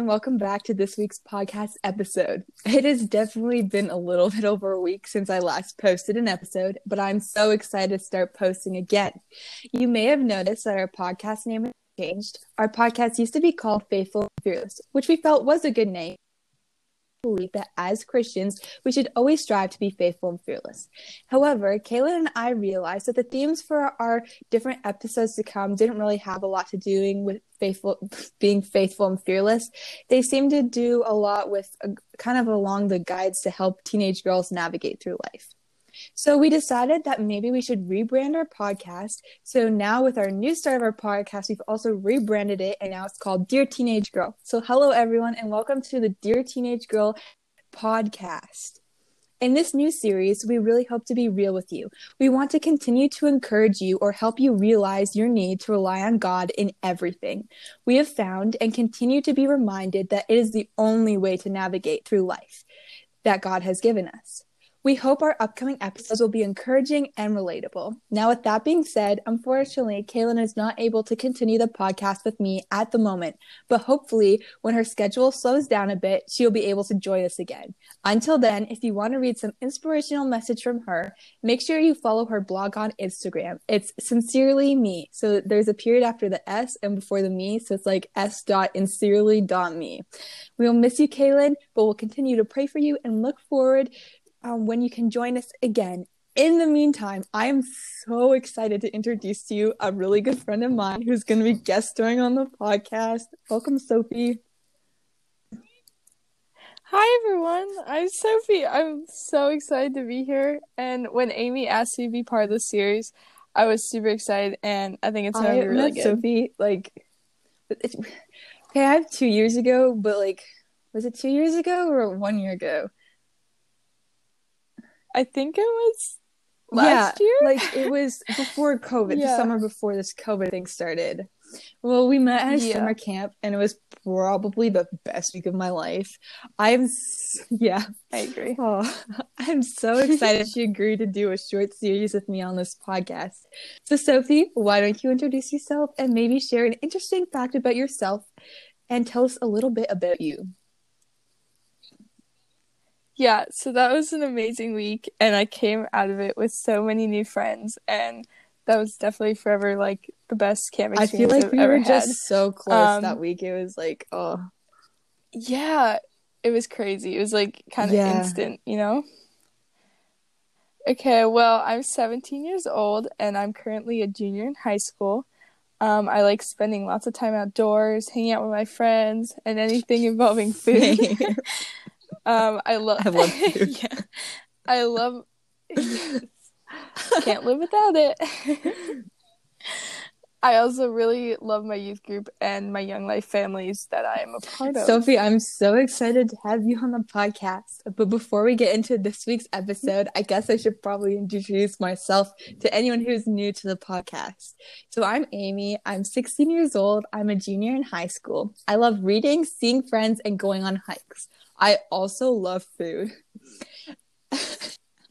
and welcome back to this week's podcast episode. It has definitely been a little bit over a week since I last posted an episode, but I'm so excited to start posting again. You may have noticed that our podcast name has changed. Our podcast used to be called Faithful and Fearless, which we felt was a good name believe that as Christians, we should always strive to be faithful and fearless. However, Kaylin and I realized that the themes for our different episodes to come didn't really have a lot to do with faithful, being faithful and fearless. They seem to do a lot with a, kind of along the guides to help teenage girls navigate through life. So we decided that maybe we should rebrand our podcast. So now with our new start of our podcast, we've also rebranded it and now it's called Dear Teenage Girl. So hello everyone and welcome to the Dear Teenage Girl podcast. In this new series, we really hope to be real with you. We want to continue to encourage you or help you realize your need to rely on God in everything. We have found and continue to be reminded that it is the only way to navigate through life that God has given us. We hope our upcoming episodes will be encouraging and relatable. Now, with that being said, unfortunately, Kaylin is not able to continue the podcast with me at the moment, but hopefully, when her schedule slows down a bit, she'll be able to join us again. Until then, if you want to read some inspirational message from her, make sure you follow her blog on Instagram. It's sincerely me. So there's a period after the S and before the me, so it's like s dot sincerely dot me. We'll miss you, Kaylin, but we'll continue to pray for you and look forward um, when you can join us again. In the meantime, I am so excited to introduce to you a really good friend of mine who's going to be guest starring on the podcast. Welcome, Sophie. Hi everyone, I'm Sophie. I'm so excited to be here. And when Amy asked me to be part of the series, I was super excited, and I think it's going to be really good. Sophie, like, okay, I have two years ago, but like, was it two years ago or one year ago? I think it was last yeah, year. Like it was before COVID, yeah. the summer before this COVID thing started. Well, we met at a yeah. summer camp and it was probably the best week of my life. I'm yeah, I agree. Oh, I'm so excited she agreed to do a short series with me on this podcast. So Sophie, why don't you introduce yourself and maybe share an interesting fact about yourself and tell us a little bit about you? Yeah, so that was an amazing week, and I came out of it with so many new friends, and that was definitely forever like the best camp experience I feel like I've we were had. just so close um, that week. It was like, oh, yeah, it was crazy. It was like kind of yeah. instant, you know. Okay, well, I'm 17 years old, and I'm currently a junior in high school. Um, I like spending lots of time outdoors, hanging out with my friends, and anything involving food. Um, I love. I love yeah, I love. Can't live without it. I also really love my youth group and my Young Life families that I am a part of. Sophie, I'm so excited to have you on the podcast. But before we get into this week's episode, I guess I should probably introduce myself to anyone who's new to the podcast. So I'm Amy. I'm 16 years old. I'm a junior in high school. I love reading, seeing friends, and going on hikes. I also love food.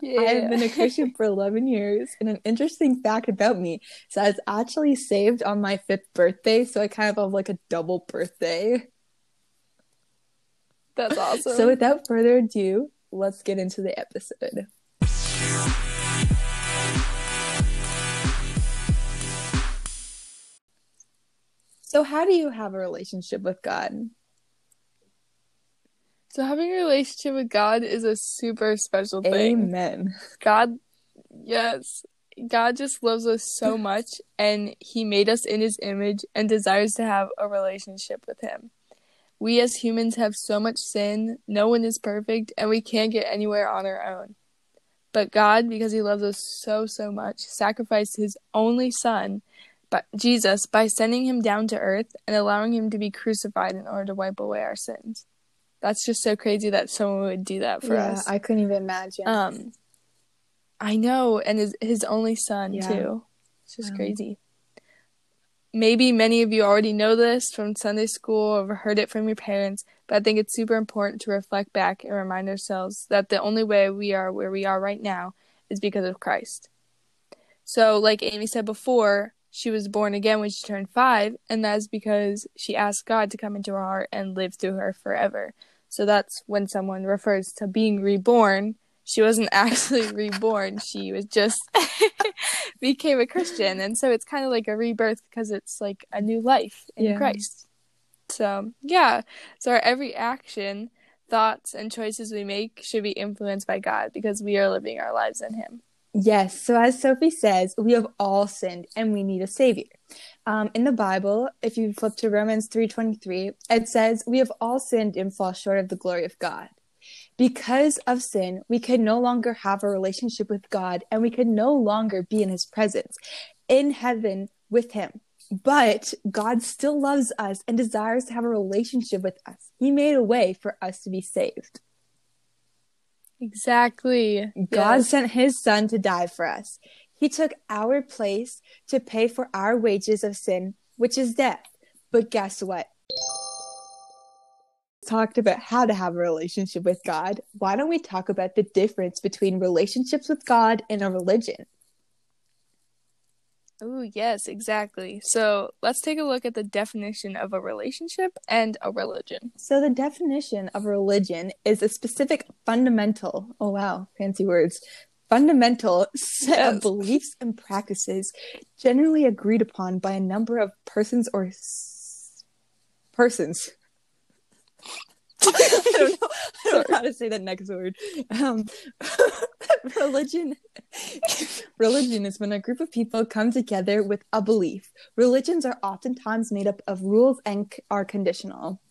Yeah. I have been a Christian for 11 years. And an interesting fact about me is that it's actually saved on my fifth birthday. So I kind of have like a double birthday. That's awesome. So without further ado, let's get into the episode. So, how do you have a relationship with God? So having a relationship with God is a super special thing. Amen. God, yes, God just loves us so much, and He made us in His image and desires to have a relationship with Him. We as humans have so much sin, no one is perfect, and we can't get anywhere on our own. But God, because He loves us so, so much, sacrificed His only Son, but Jesus, by sending Him down to earth and allowing Him to be crucified in order to wipe away our sins that's just so crazy that someone would do that for yeah, us. I couldn't even imagine. Um, I know, and his his only son yeah. too. It's just um, crazy. Maybe many of you already know this from Sunday school or heard it from your parents, but I think it's super important to reflect back and remind ourselves that the only way we are where we are right now is because of Christ. So, like Amy said before, she was born again when she turned five, and that's because she asked God to come into her heart and live through her forever. So that's when someone refers to being reborn. She wasn't actually reborn, she was just became a Christian. And so it's kind of like a rebirth because it's like a new life in Yeah. Christ. So, yeah. So our every action, thoughts, and choices we make should be influenced by God because we are living our lives in Him. Yes, so as Sophie says, we have all sinned and we need a savior. Um, in the Bible, if you flip to Romans 3:23, it says, "We have all sinned and fall short of the glory of God." Because of sin, we could no longer have a relationship with God and we could no longer be in his presence in heaven with him. But God still loves us and desires to have a relationship with us. He made a way for us to be saved. Exactly. God Yes. sent his son to die for us. He took our place to pay for our wages of sin, which is death. But guess what? Talked about how to have a relationship with God. Why don't we talk about the difference between relationships with God and a religion? Oh, yes, exactly. So let's take a look at the definition of a relationship and a religion. So, the definition of religion is a specific fundamental, oh wow, fancy words, fundamental set of beliefs and practices generally agreed upon by a number of persons or s- persons. I don't know. I don't know how to say that next word. Um, religion. Religion is when a group of people come together with a belief. Religions are oftentimes made up of rules and c- are conditional.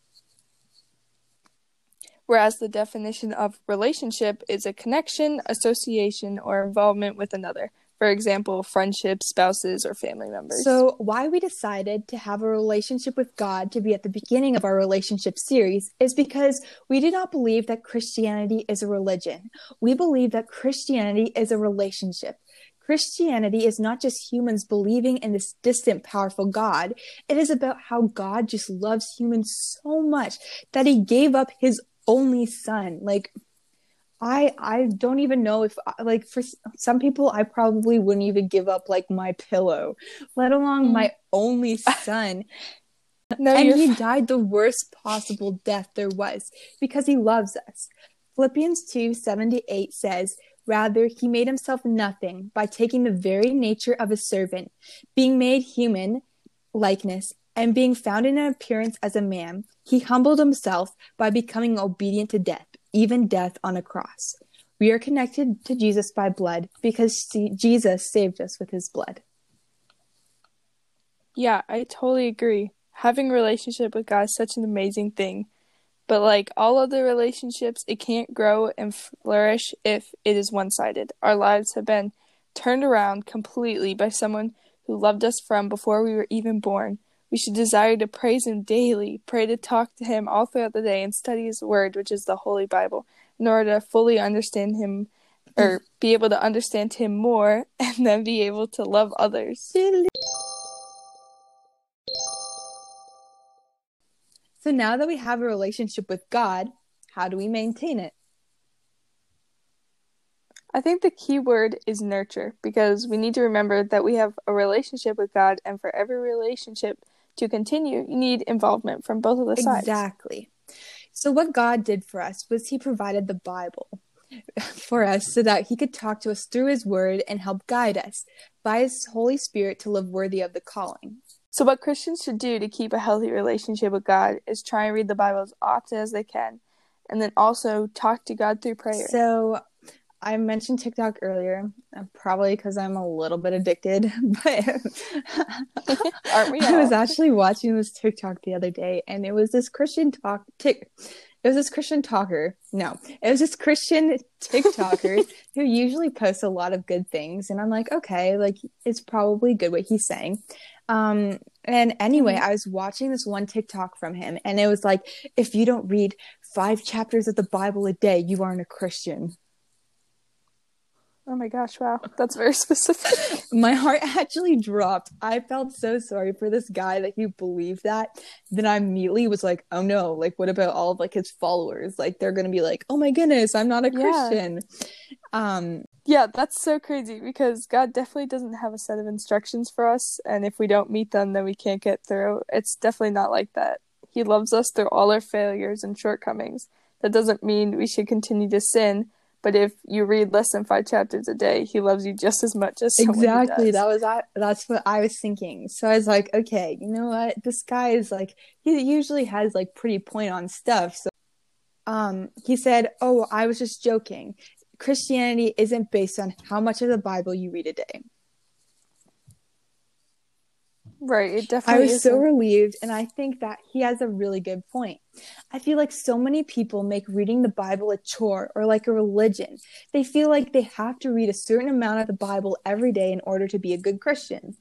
Whereas the definition of relationship is a connection, association, or involvement with another. For example, friendships, spouses, or family members. So, why we decided to have a relationship with God to be at the beginning of our relationship series is because we do not believe that Christianity is a religion. We believe that Christianity is a relationship. Christianity is not just humans believing in this distant, powerful God. It is about how God just loves humans so much that he gave up his only son. Like, I I don't even know if like for some people I probably wouldn't even give up like my pillow, let alone Mm. my only son. no, and he died the worst possible death there was because he loves us. Philippians 2 7 to 8 says, Rather, he made himself nothing by taking the very nature of a servant, being made human likeness, and being found in an appearance as a man. He humbled himself by becoming obedient to death, even death on a cross. We are connected to Jesus by blood because Jesus saved us with his blood. Yeah, I totally agree. Having a relationship with God is such an amazing thing. But like all other relationships, it can't grow and flourish if it is one sided. Our lives have been turned around completely by someone who loved us from before we were even born. We should desire to praise Him daily, pray to talk to Him all throughout the day, and study His Word, which is the Holy Bible, in order to fully understand Him or be able to understand Him more and then be able to love others. So now that we have a relationship with God, how do we maintain it? I think the key word is nurture because we need to remember that we have a relationship with God, and for every relationship to continue, you need involvement from both of the sides. Exactly. So, what God did for us was He provided the Bible for us so that He could talk to us through His Word and help guide us by His Holy Spirit to live worthy of the calling. So, what Christians should do to keep a healthy relationship with God is try and read the Bible as often as they can, and then also talk to God through prayer. So, I mentioned TikTok earlier, uh, probably because I'm a little bit addicted, but Aren't we I was actually watching this TikTok the other day, and it was this Christian talk. Tick, it was this Christian talker. No, it was this Christian TikToker who usually posts a lot of good things, and I'm like, okay, like it's probably good what he's saying. Um, and anyway, Mhm. I was watching this one TikTok from him, and it was like, if you don't read five chapters of the Bible a day, you aren't a Christian. Oh my gosh, wow. That's very specific. My heart actually dropped. I felt so sorry for this guy that he believed that. Then I immediately was like, oh no, like what about all of like his followers? Like they're gonna be like, oh my goodness, I'm not a Yeah. Christian. Um, yeah, that's so crazy because God definitely doesn't have a set of instructions for us, and if we don't meet them, then we can't get through. It's definitely not like that. He loves us through all our failures and shortcomings. That doesn't mean we should continue to sin, but if you read less than five chapters a day, he loves you just as much as exactly. That was I. That's what I was thinking. So I was like, okay, you know what? This guy is like, he usually has like pretty point on stuff. So, um, he said, "Oh, I was just joking. Christianity isn't based on how much of the Bible you read a day. Right, it definitely. I was isn't. so relieved, and I think that he has a really good point. I feel like so many people make reading the Bible a chore or like a religion. They feel like they have to read a certain amount of the Bible every day in order to be a good Christian.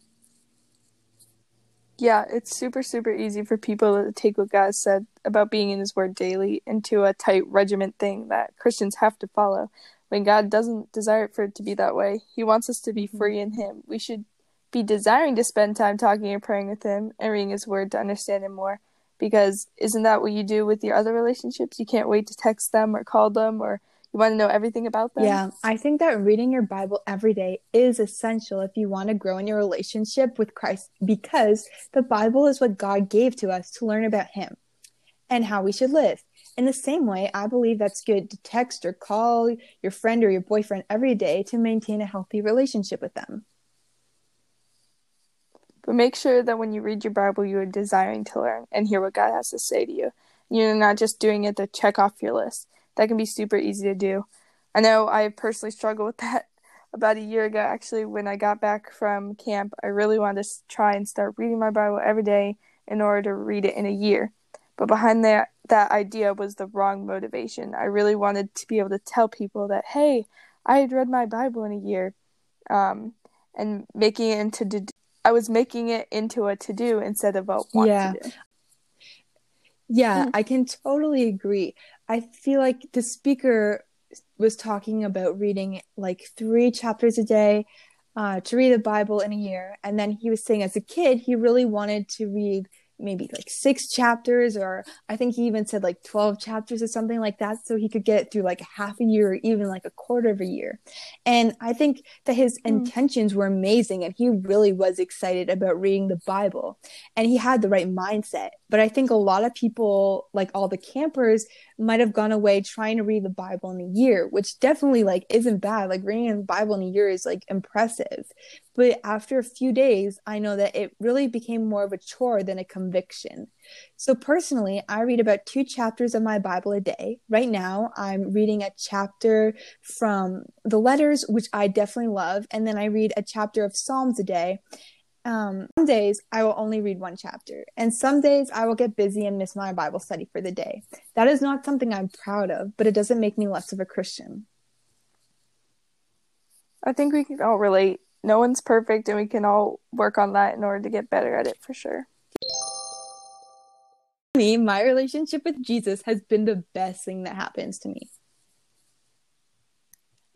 Yeah, it's super, super easy for people to take what God said about being in His Word daily into a tight regiment thing that Christians have to follow when God doesn't desire for it to be that way. He wants us to be mm-hmm. free in Him. We should be desiring to spend time talking and praying with Him and reading His Word to understand Him more. Because isn't that what you do with your other relationships? You can't wait to text them or call them or you want to know everything about them. Yeah, I think that reading your Bible every day is essential if you want to grow in your relationship with Christ because the Bible is what God gave to us to learn about Him and how we should live. In the same way, I believe that's good to text or call your friend or your boyfriend every day to maintain a healthy relationship with them. But make sure that when you read your Bible, you are desiring to learn and hear what God has to say to you. You're not just doing it to check off your list. That can be super easy to do. I know I personally struggled with that about a year ago. Actually, when I got back from camp, I really wanted to try and start reading my Bible every day in order to read it in a year. But behind that that idea was the wrong motivation. I really wanted to be able to tell people that, hey, I had read my Bible in a year, um, and making it into to, I was making it into a to do instead of a want yeah. to do. Yeah, mm-hmm. I can totally agree. I feel like the speaker was talking about reading like three chapters a day uh, to read the Bible in a year. And then he was saying as a kid, he really wanted to read maybe like six chapters or i think he even said like 12 chapters or something like that so he could get through like half a year or even like a quarter of a year. And i think that his mm. intentions were amazing and he really was excited about reading the bible. And he had the right mindset but i think a lot of people like all the campers might have gone away trying to read the bible in a year which definitely like isn't bad like reading the bible in a year is like impressive but after a few days, I know that it really became more of a chore than a conviction. So, personally, I read about two chapters of my Bible a day. Right now, I'm reading a chapter from the letters, which I definitely love, and then I read a chapter of Psalms a day. Um, some days I will only read one chapter, and some days I will get busy and miss my Bible study for the day. That is not something I'm proud of, but it doesn't make me less of a Christian. I think we can all relate no one's perfect and we can all work on that in order to get better at it for sure. Me, my relationship with Jesus has been the best thing that happens to me.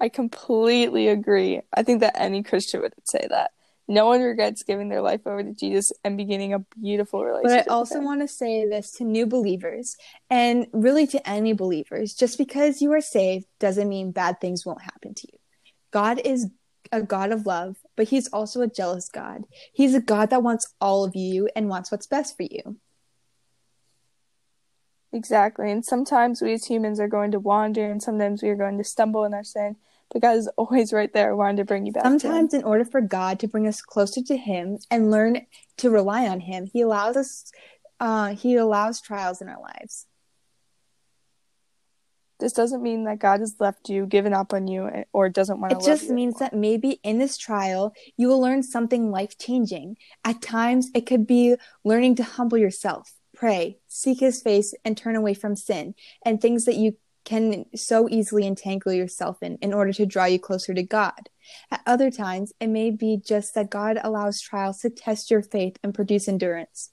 I completely agree. I think that any Christian would say that. No one regrets giving their life over to Jesus and beginning a beautiful relationship. But I also want to say this to new believers and really to any believers. Just because you are saved doesn't mean bad things won't happen to you. God is a God of love, but he's also a jealous God. He's a God that wants all of you and wants what's best for you. Exactly. And sometimes we as humans are going to wander and sometimes we are going to stumble in our sin. But God is always right there wanting to bring you back. Sometimes in order for God to bring us closer to him and learn to rely on him, he allows us uh, he allows trials in our lives. This doesn't mean that God has left you, given up on you, or doesn't want to. It just means that maybe in this trial you will learn something life changing. At times, it could be learning to humble yourself, pray, seek His face, and turn away from sin and things that you can so easily entangle yourself in in order to draw you closer to God. At other times, it may be just that God allows trials to test your faith and produce endurance.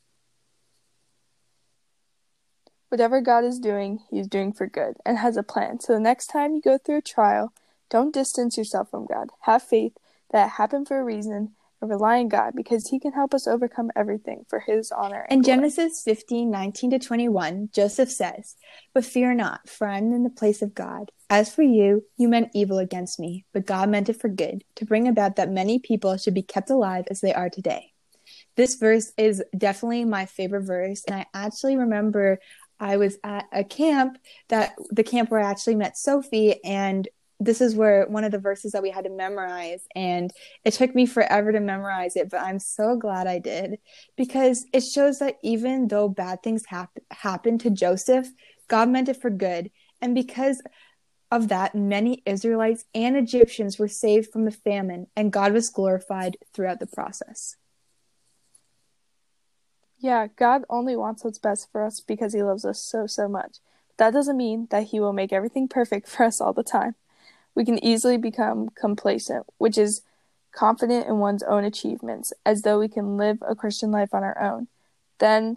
Whatever God is doing, He is doing for good and has a plan. So the next time you go through a trial, don't distance yourself from God. Have faith that it happened for a reason rely on God because He can help us overcome everything for His honor. In Genesis 15 19 to 21, Joseph says, But fear not, for I am in the place of God. As for you, you meant evil against me, but God meant it for good, to bring about that many people should be kept alive as they are today. This verse is definitely my favorite verse, and I actually remember I was at a camp that the camp where I actually met Sophie, and this is where one of the verses that we had to memorize and it took me forever to memorize it but i'm so glad i did because it shows that even though bad things hap- happened to joseph god meant it for good. And because of that many israelites and egyptians were saved from the famine and god was glorified throughout the process. Yeah god only wants what's best for us because he loves us so so much. That doesn't mean that he will make everything perfect for us all the time we can easily become complacent, which is confident in one's own achievements, as though we can live a Christian life on our own. Then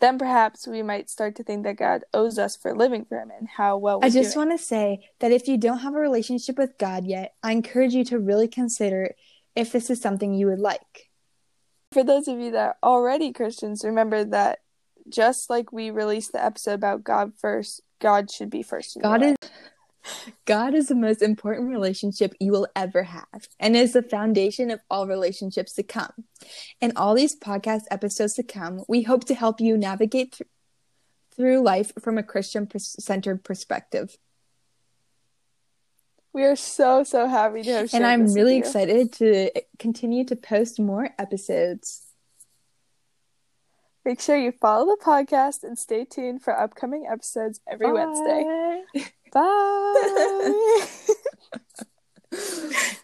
then perhaps we might start to think that God owes us for living for him and how well I just want to say that if you don't have a relationship with God yet, I encourage you to really consider if this is something you would like. For those of you that are already Christians, remember that just like we released the episode about God first, God should be first. God is God is the most important relationship you will ever have and is the foundation of all relationships to come. In all these podcast episodes to come, we hope to help you navigate th- through life from a Christian centered perspective. We are so, so happy to have And I'm really excited to continue to post more episodes. Make sure you follow the podcast and stay tuned for upcoming episodes every Bye. Wednesday. Bye.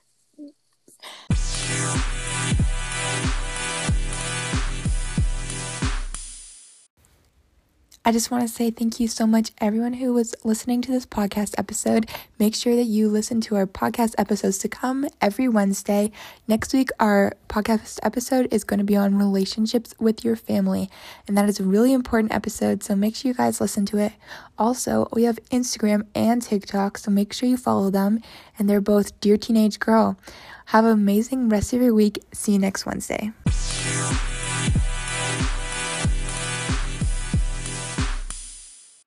I just want to say thank you so much, everyone who was listening to this podcast episode. Make sure that you listen to our podcast episodes to come every Wednesday. Next week, our podcast episode is going to be on relationships with your family, and that is a really important episode. So make sure you guys listen to it. Also, we have Instagram and TikTok, so make sure you follow them, and they're both Dear Teenage Girl. Have an amazing rest of your week. See you next Wednesday.